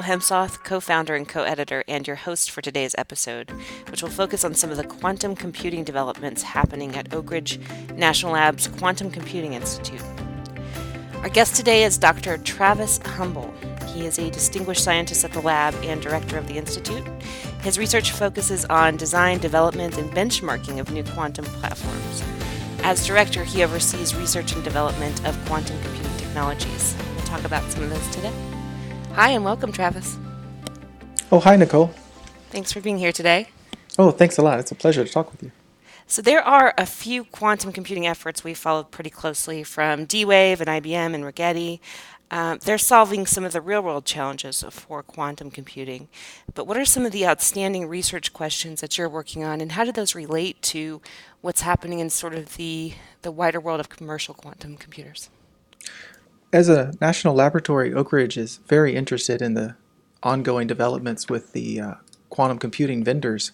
Nicole Hemsoth, co founder and co editor, and your host for today's episode, which will focus on some of the quantum computing developments happening at Oak Ridge National Labs Quantum Computing Institute. Our guest today is Dr. Travis Humble. He is a distinguished scientist at the lab and director of the Institute. His research focuses on design, development, and benchmarking of new quantum platforms. As director, he oversees research and development of quantum computing technologies. We'll talk about some of those today. Hi, and welcome, Travis. Oh, hi, Nicole. Thanks for being here today. Oh, thanks a lot. It's a pleasure to talk with you. So, there are a few quantum computing efforts we followed pretty closely from D Wave and IBM and Rigetti. Um, they're solving some of the real world challenges for quantum computing. But what are some of the outstanding research questions that you're working on, and how do those relate to what's happening in sort of the, the wider world of commercial quantum computers? As a national laboratory, Oak Ridge is very interested in the ongoing developments with the uh, quantum computing vendors.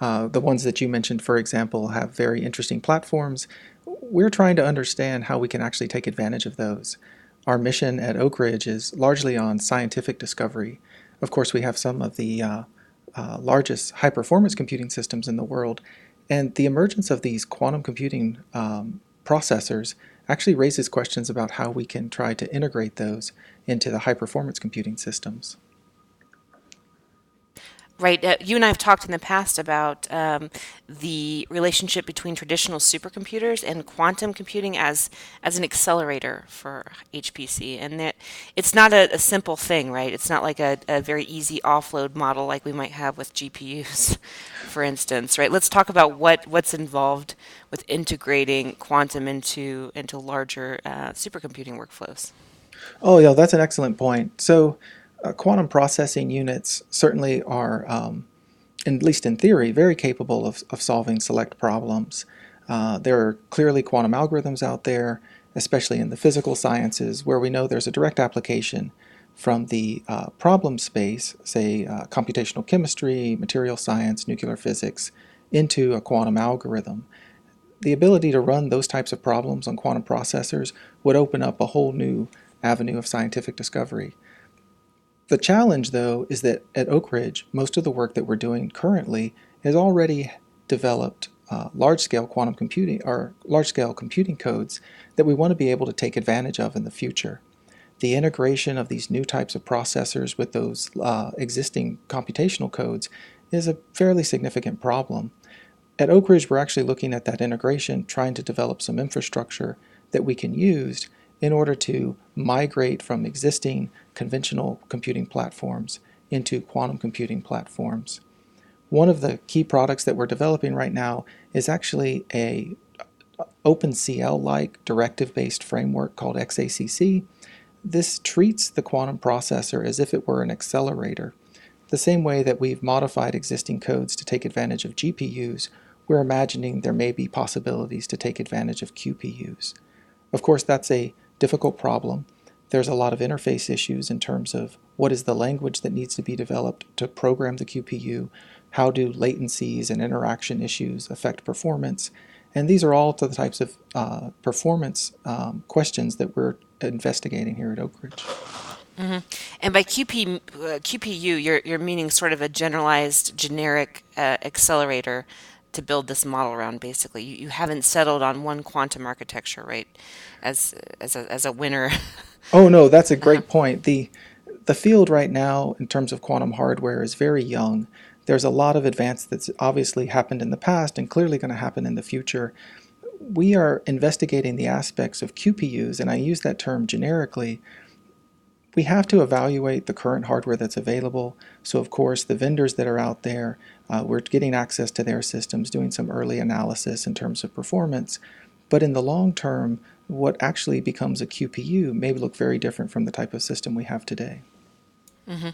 Uh, the ones that you mentioned, for example, have very interesting platforms. We're trying to understand how we can actually take advantage of those. Our mission at Oak Ridge is largely on scientific discovery. Of course, we have some of the uh, uh largest high performance computing systems in the world, and the emergence of these quantum computing um, processors actually raises questions about how we can try to integrate those into the high performance computing systems. Right. Uh, you and I have talked in the past about um, the relationship between traditional supercomputers and quantum computing as as an accelerator for HPC, and that it's not a, a simple thing, right? It's not like a, a, very easy offload model like we might have with GPUs, for instance, right? Let's talk about what what's involved with integrating quantum into into larger uh, supercomputing workflows. Oh, yeah, that's an excellent point. So uh, quantum processing units certainly are, um, at least in theory, very capable of, of solving select problems. Uh, there are clearly quantum algorithms out there, especially in the physical sciences, where we know there's a direct application from the uh, problem space, say uh, computational chemistry, material science, nuclear physics, into a quantum algorithm. The ability to run those types of problems on quantum processors would open up a whole new avenue of scientific discovery. The challenge, though, is that at Oak Ridge, most of the work that we're doing currently has already developed uh, large-scale quantum computing or large-scale computing codes that we want to be able to take advantage of in the future. The integration of these new types of processors with those uh, existing computational codes is a fairly significant problem. At Oak Ridge, we're actually looking at that integration, trying to develop some infrastructure that we can use in order to migrate from existing conventional computing platforms into quantum computing platforms. One of the key products that we're developing right now is actually a OpenCL-like directive-based framework called XACC. This treats the quantum processor as if it were an accelerator. The same way that we've modified existing codes to take advantage of GPUs, we're imagining there may be possibilities to take advantage of QPUs. Of course, that's a difficult problem. There's a lot of interface issues in terms of what is the language that needs to be developed to program the QPU, how do latencies and interaction issues affect performance, and these are all the types of uh, performance um, questions that we're investigating here at Oak Ridge. Mm-hmm. And by QP, uh, QPU, you're, you're meaning sort of a generalized, generic uh, accelerator to build this model around basically. You, you haven't settled on one quantum architecture right as as a, as a winner. Oh no that's a great uh-huh. point. The the field right now in terms of quantum hardware is very young. There's a lot of advance that's obviously happened in the past and clearly going to happen in the future. We are investigating the aspects of QPUs and I use that term generically we have to evaluate the current hardware that's available. So, of course, the vendors that are out there, uh, we're getting access to their systems, doing some early analysis in terms of performance. But in the long term, what actually becomes a QPU may look very different from the type of system we have today. Mm-hmm.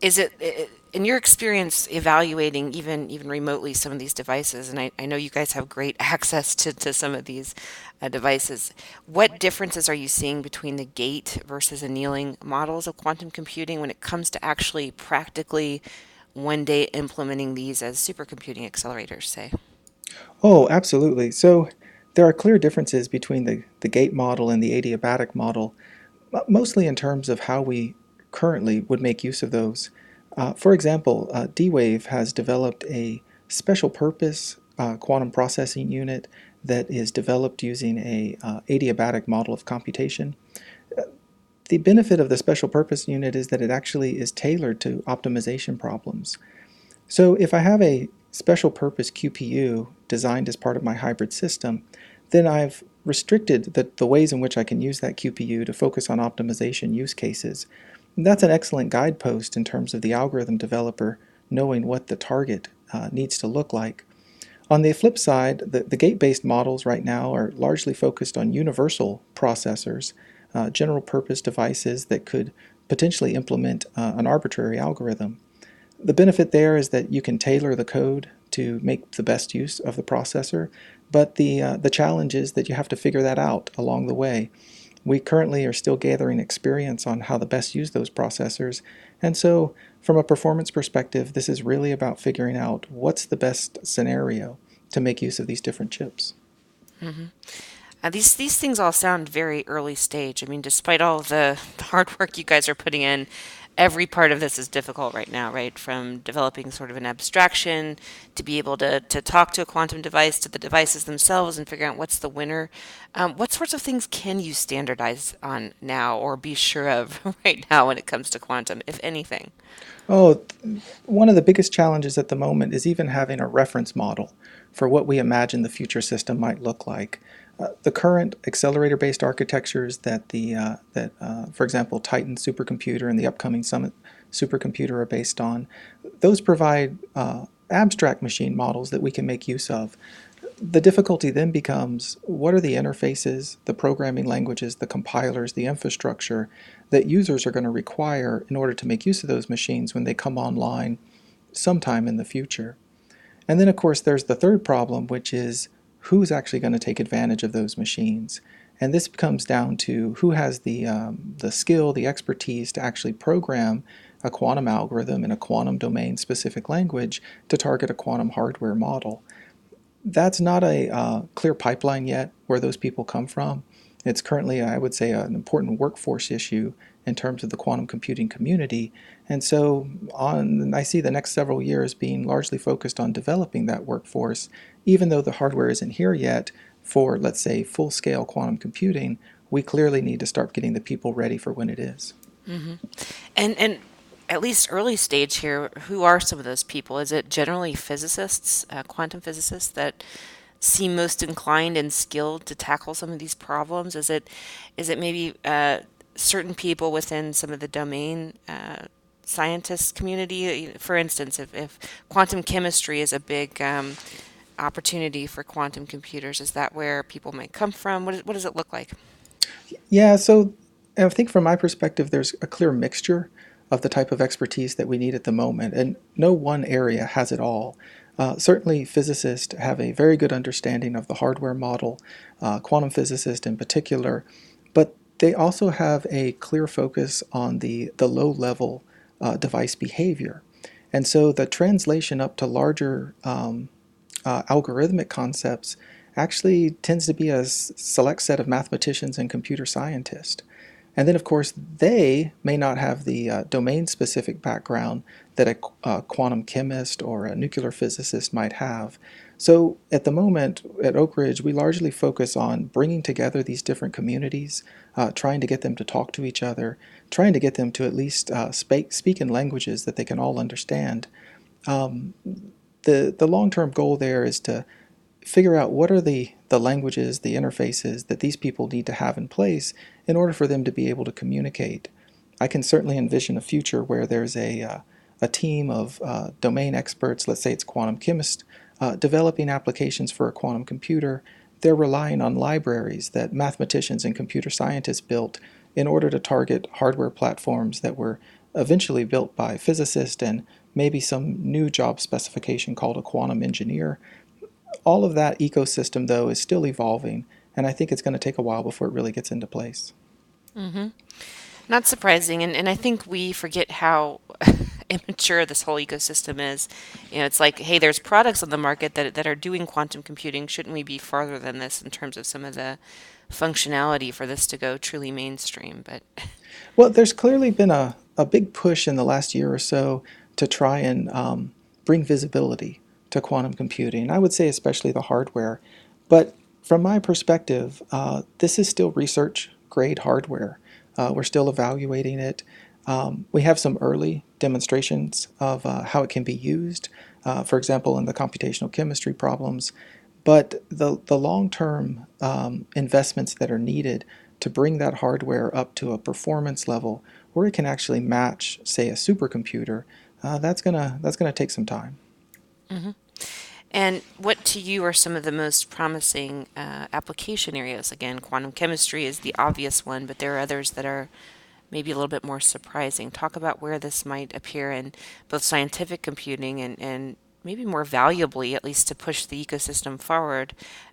Is it, in your experience evaluating even even remotely some of these devices, and I, I know you guys have great access to, to some of these uh, devices, what differences are you seeing between the gate versus annealing models of quantum computing when it comes to actually practically one day implementing these as supercomputing accelerators, say? Oh, absolutely. So there are clear differences between the, the gate model and the adiabatic model, mostly in terms of how we currently would make use of those. Uh, for example, uh, D-Wave has developed a special purpose uh, quantum processing unit that is developed using a uh, adiabatic model of computation. The benefit of the special purpose unit is that it actually is tailored to optimization problems. So if I have a special purpose QPU designed as part of my hybrid system, then I've restricted the, the ways in which I can use that QPU to focus on optimization use cases. That's an excellent guidepost in terms of the algorithm developer knowing what the target uh, needs to look like. On the flip side, the, the gate-based models right now are largely focused on universal processors, uh, general purpose devices that could potentially implement uh, an arbitrary algorithm. The benefit there is that you can tailor the code to make the best use of the processor, but the, uh, the challenge is that you have to figure that out along the way. We currently are still gathering experience on how to best use those processors, and so from a performance perspective, this is really about figuring out what's the best scenario to make use of these different chips. Mm-hmm. Uh, these these things all sound very early stage. I mean, despite all the hard work you guys are putting in, every part of this is difficult right now, right? From developing sort of an abstraction to be able to, to talk to a quantum device, to the devices themselves, and figure out what's the winner. Um, what sorts of things can you standardize on now or be sure of right now when it comes to quantum, if anything? Oh, one of the biggest challenges at the moment is even having a reference model for what we imagine the future system might look like. Uh, the current accelerator-based architectures that the uh, that uh, for example Titan supercomputer and the upcoming Summit supercomputer are based on, those provide uh, abstract machine models that we can make use of. The difficulty then becomes what are the interfaces, the programming languages, the compilers, the infrastructure that users are going to require in order to make use of those machines when they come online sometime in the future. And then, of course, there's the third problem, which is who's actually going to take advantage of those machines. And this comes down to who has the, um, the skill, the expertise to actually program a quantum algorithm in a quantum domain specific language to target a quantum hardware model. That's not a uh, clear pipeline yet where those people come from. It's currently, I would say, an important workforce issue in terms of the quantum computing community. And so on, I see the next several years being largely focused on developing that workforce, even though the hardware isn't here yet for, let's say, full-scale quantum computing, we clearly need to start getting the people ready for when it is. Mm-hmm. And, and at least early stage here, who are some of those people? Is it generally physicists, uh, quantum physicists that seem most inclined and skilled to tackle some of these problems? Is it is it maybe uh, certain people within some of the domain uh, scientist community? For instance, if, if quantum chemistry is a big um, opportunity for quantum computers, is that where people might come from? What, is, what does it look like? Yeah, so I think from my perspective, there's a clear mixture of the type of expertise that we need at the moment, and no one area has it all. Uh, certainly, physicists have a very good understanding of the hardware model, uh, quantum physicists in particular, but they also have a clear focus on the, the low level uh, device behavior. And so the translation up to larger um, uh, algorithmic concepts actually tends to be a select set of mathematicians and computer scientists. And then, of course, they may not have the uh, domain specific background that a, a, quantum chemist or a nuclear physicist might have. So, at the moment at Oak Ridge, we largely focus on bringing together these different communities, uh, trying to get them to talk to each other, trying to get them to at least uh, speak, speak in languages that they can all understand. Um, the the long term goal there is to figure out what are the, the languages, the interfaces that these people need to have in place in order for them to be able to communicate. I can certainly envision a future where there's a, uh, a team of uh, domain experts, let's say it's quantum chemists, uh, developing applications for a quantum computer. They're relying on libraries that mathematicians and computer scientists built in order to target hardware platforms that were eventually built by physicists and maybe some new job specification called a quantum engineer all of that ecosystem, though, is still evolving, and I think it's going to take a while before it really gets into place. Mm-hmm. Not surprising, and, and I think we forget how immature this whole ecosystem is. You know, it's like, hey, there's products on the market that that are doing quantum computing. Shouldn't we be farther than this in terms of some of the functionality for this to go truly mainstream? But well, there's clearly been a, a big push in the last year or so to try and um, bring visibility to quantum computing. I would say especially the hardware. But from my perspective, uh, this is still research grade hardware. Uh, we're still evaluating it. Um, we have some early demonstrations of uh, how it can be used, uh, for example, in the computational chemistry problems. But the, the long term um, investments that are needed to bring that hardware up to a performance level where it can actually match, say, a supercomputer, uh, that's gonna that's gonna take some time. Mm-hmm. And what to you are some of the most promising uh, application areas? Again, quantum chemistry is the obvious one, but there are others that are maybe a little bit more surprising. Talk about where this might appear in both scientific computing and, and maybe more valuably, at least to push the ecosystem forward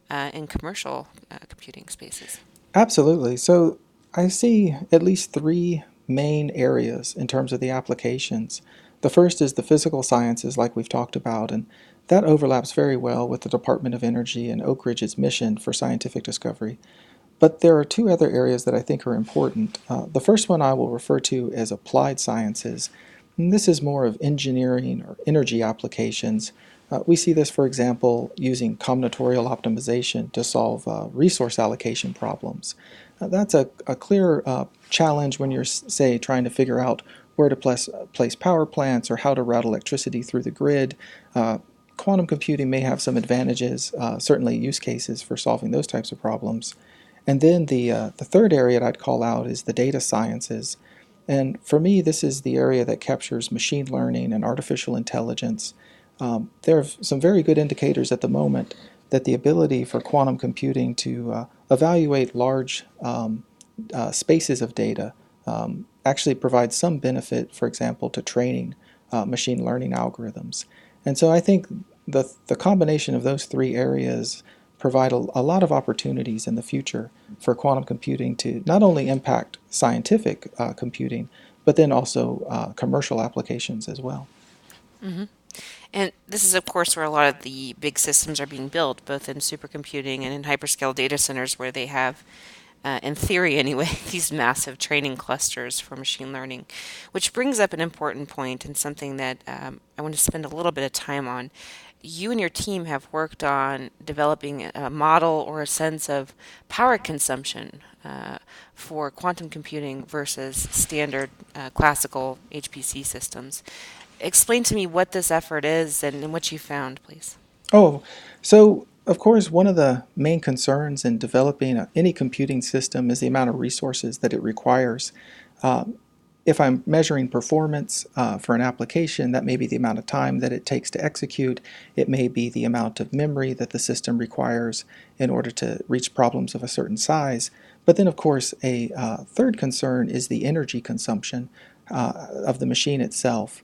uh, in commercial uh, computing spaces. Absolutely. So I see at least three main areas in terms of the applications. The first is the physical sciences, like we've talked about, and that overlaps very well with the Department of Energy and Oak Ridge's mission for scientific discovery. But there are two other areas that I think are important. Uh, the first one I will refer to as applied sciences. And this is more of engineering or energy applications. Uh, we see this, for example, using combinatorial optimization to solve uh, resource allocation problems. Uh, that's a, a clear uh, challenge when you're, say, trying to figure out where to place, place power plants or how to route electricity through the grid. Uh, quantum computing may have some advantages, uh, certainly use cases for solving those types of problems. And then the, uh, the third area that I'd call out is the data sciences. And for me, this is the area that captures machine learning and artificial intelligence. Um, there are some very good indicators at the moment that the ability for quantum computing to uh, evaluate large um, uh, spaces of data um, actually provides some benefit, for example, to training uh, machine learning algorithms. And so I think the, the combination of those three areas provide a, a, lot of opportunities in the future for quantum computing to not only impact scientific uh, computing, but then also uh, commercial applications as well. Mm-hmm. And this is, of course, where a lot of the big systems are being built, both in supercomputing and in hyperscale data centers, where they have uh, in theory anyway, these massive training clusters for machine learning, which brings up an important point and something that um, I want to spend a little bit of time on. You and your team have worked on developing a model or a sense of power consumption uh, for quantum computing versus standard uh, classical HPC systems. Explain to me what this effort is and, and what you found, please. Oh, so of course, one of the main concerns in developing any computing system is the amount of resources that it requires. Um, if I'm measuring performance uh, for an application, that may be the amount of time that it takes to execute. It may be the amount of memory that the system requires in order to reach problems of a certain size. But then, of course, a uh, third concern is the energy consumption uh, of the machine itself.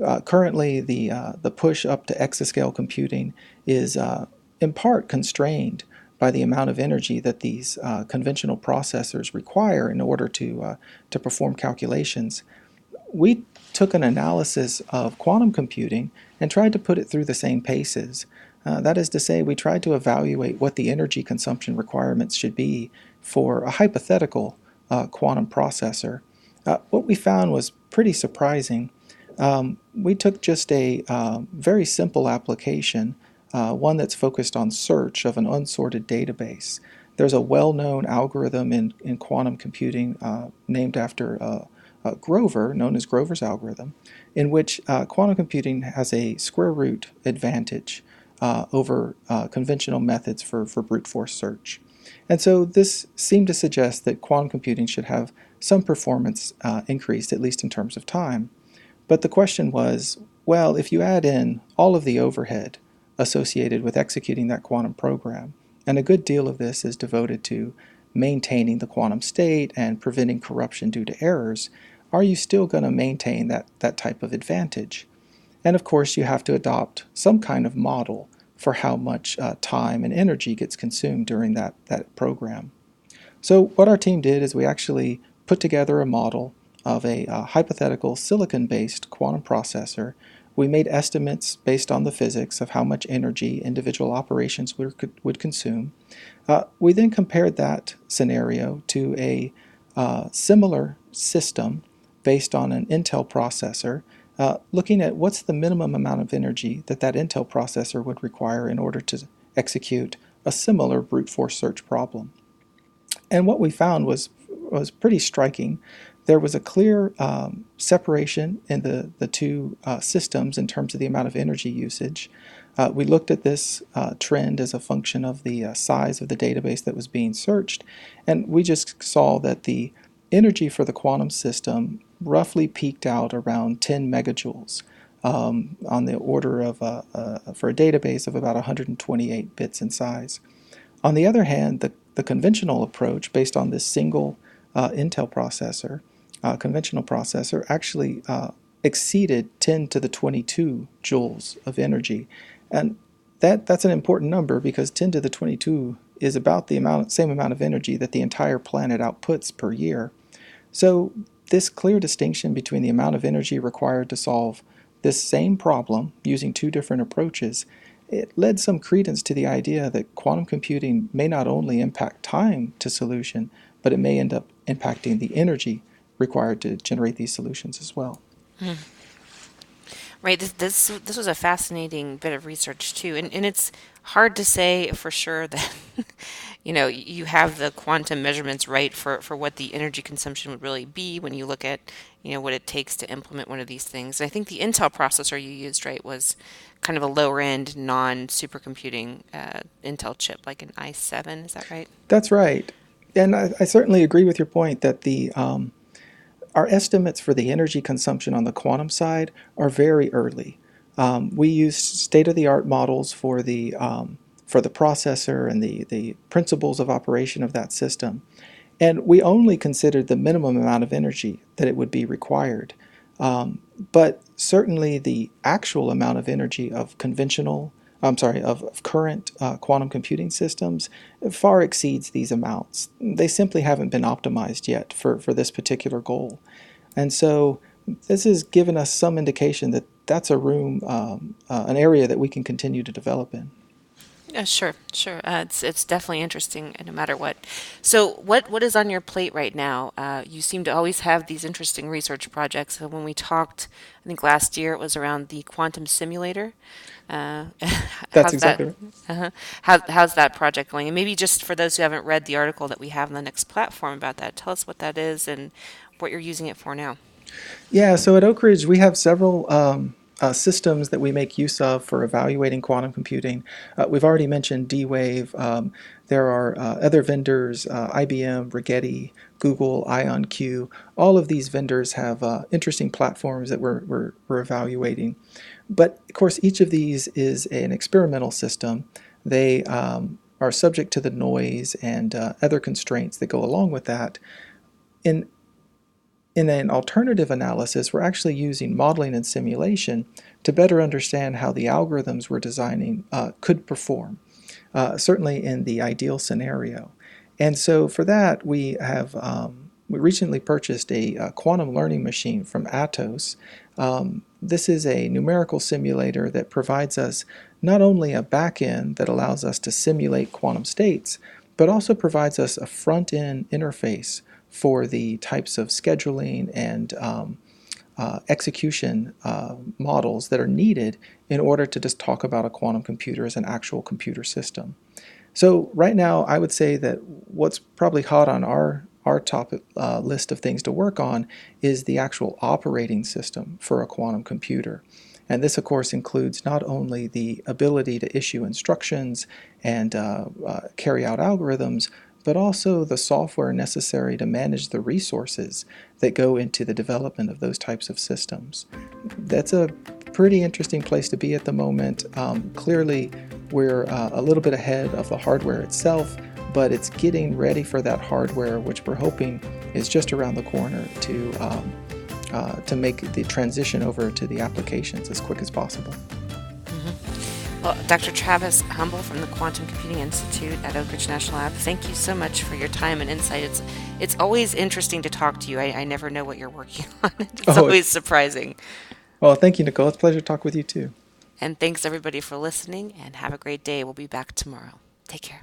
Uh, currently, the, uh, the push up to exascale computing is uh, in part constrained by the amount of energy that these uh, conventional processors require in order to, uh, to perform calculations. We took an analysis of quantum computing and tried to put it through the same paces. Uh, that is to say, we tried to evaluate what the energy consumption requirements should be for a hypothetical uh, quantum processor. Uh, what we found was pretty surprising. Um, we took just a uh, very simple application uh, one that's focused on search of an unsorted database. There's a well known algorithm in, in quantum computing uh, named after uh, uh, Grover, known as Grover's algorithm, in which uh, quantum computing has a square root advantage uh, over conventional methods for, for brute force search. And so this seemed to suggest that quantum computing should have some performance increased, at least in terms of time. But the question was well, if you add in all of the overhead, associated with executing that quantum program. And a good deal of this is devoted to maintaining the quantum state and preventing corruption due to errors. Are you still going to maintain that, that type of advantage? And of course, you have to adopt some kind of model for how much uh, time and energy gets consumed during that, that program. So, what our team did is we actually put together a model of a uh, hypothetical silicon based quantum processor, we made estimates based on the physics of how much energy individual operations would, consume. Uh, we then compared that scenario to a uh, similar system based on an Intel processor, uh, looking at what's the minimum amount of energy that that Intel processor would require in order to execute a similar brute force search problem. And what we found was was pretty striking. There was a clear um, separation in the, the two uh, systems in terms of the amount of energy usage. Uh, we looked at this uh, trend as a function of the uh, size of the database that was being searched, and we just saw that the energy for the quantum system roughly peaked out around 10 megajoules um, on the order of a, a, for a database of about 128 bits in size. On the other hand, the, the conventional approach based on this single uh, Intel processor, uh, conventional processor, actually uh, exceeded 10 to the 22 joules of energy. And that, that's an important number because 10 to the 22 is about the amount, same amount of energy that the entire planet outputs per year. So this clear distinction between the amount of energy required to solve this same problem using two different approaches, it led some credence to the idea that quantum computing may not only impact time to solution, but it may end up impacting the energy required to generate these solutions as well. Mm. Right. This, this this was a fascinating bit of research too, and and it's hard to say for sure that you know you have the quantum measurements right for for what the energy consumption would really be when you look at you know what it takes to implement one of these things. And I think the Intel processor you used right was kind of a lower end non supercomputing uh, Intel chip, like an i7. Is that right? That's right, and I, I certainly agree with your point that the um, our estimates for the energy consumption on the quantum side are very early. Um, we use state-of-the-art models for the um, for the processor and the the principles of operation of that system, and we only considered the minimum amount of energy that it would be required. Um, but certainly, the actual amount of energy of conventional I'm sorry, of, of current uh, quantum computing systems far exceeds these amounts. They simply haven't been optimized yet for, for this particular goal. And so this has given us some indication that that's a room, um, uh, an area that we can continue to develop in. Yeah, sure, sure. Uh, it's it's definitely interesting, no matter what. So, what what is on your plate right now? Uh, you seem to always have these interesting research projects. So when we talked, I think last year it was around the quantum simulator. Uh, That's exactly that, right. Uh-huh. How, how's that project going? And maybe just for those who haven't read the article that we have on the next platform about that, tell us what that is and what you're using it for now. Yeah, so at Oak Ridge we have several. Um, uh, systems that we make use of for evaluating quantum computing. Uh, we've already mentioned D-Wave. Um, there are uh, other vendors, uh, IBM, Rigetti, Google, IonQ. All of these vendors have uh, interesting platforms that we're, we're, we're evaluating. But of course, each of these is an experimental system. They um, are subject to the noise and uh, other constraints that go along with that. In, in an alternative analysis, we're actually using modeling and simulation to better understand how the algorithms we're designing uh, could perform, uh, certainly in the ideal scenario. And so for that, we have um, we recently purchased a, a, quantum learning machine from Atos. Um, this is a numerical simulator that provides us not only a backend that allows us to simulate quantum states, but also provides us a front end interface for the types of scheduling and um, uh, execution uh, models that are needed in order to just talk about a quantum computer as an actual computer system. So right now, I would say that what's probably hot on our our top uh, list of things to work on is the actual operating system for a quantum computer. And this, of course, includes not only the ability to issue instructions and uh, uh, carry out algorithms, but also the software necessary to manage the resources that go into the development of those types of systems. That's a pretty interesting place to be at the moment. Um, clearly, we're uh, a little bit ahead of the hardware itself, but it's getting ready for that hardware, which we're hoping is just around the corner to um, uh, to make the transition over to the applications as quick as possible. Well, Dr. Travis Humble from the Quantum Computing Institute at Oak Ridge National Lab, thank you so much for your time and insight. It's it's always interesting to talk to you. I, I never know what you're working on. It's Oh, always surprising. Well, thank you, Nicole. It's a pleasure to talk with you too. And thanks everybody for listening and have a great day. We'll be back tomorrow. Take care.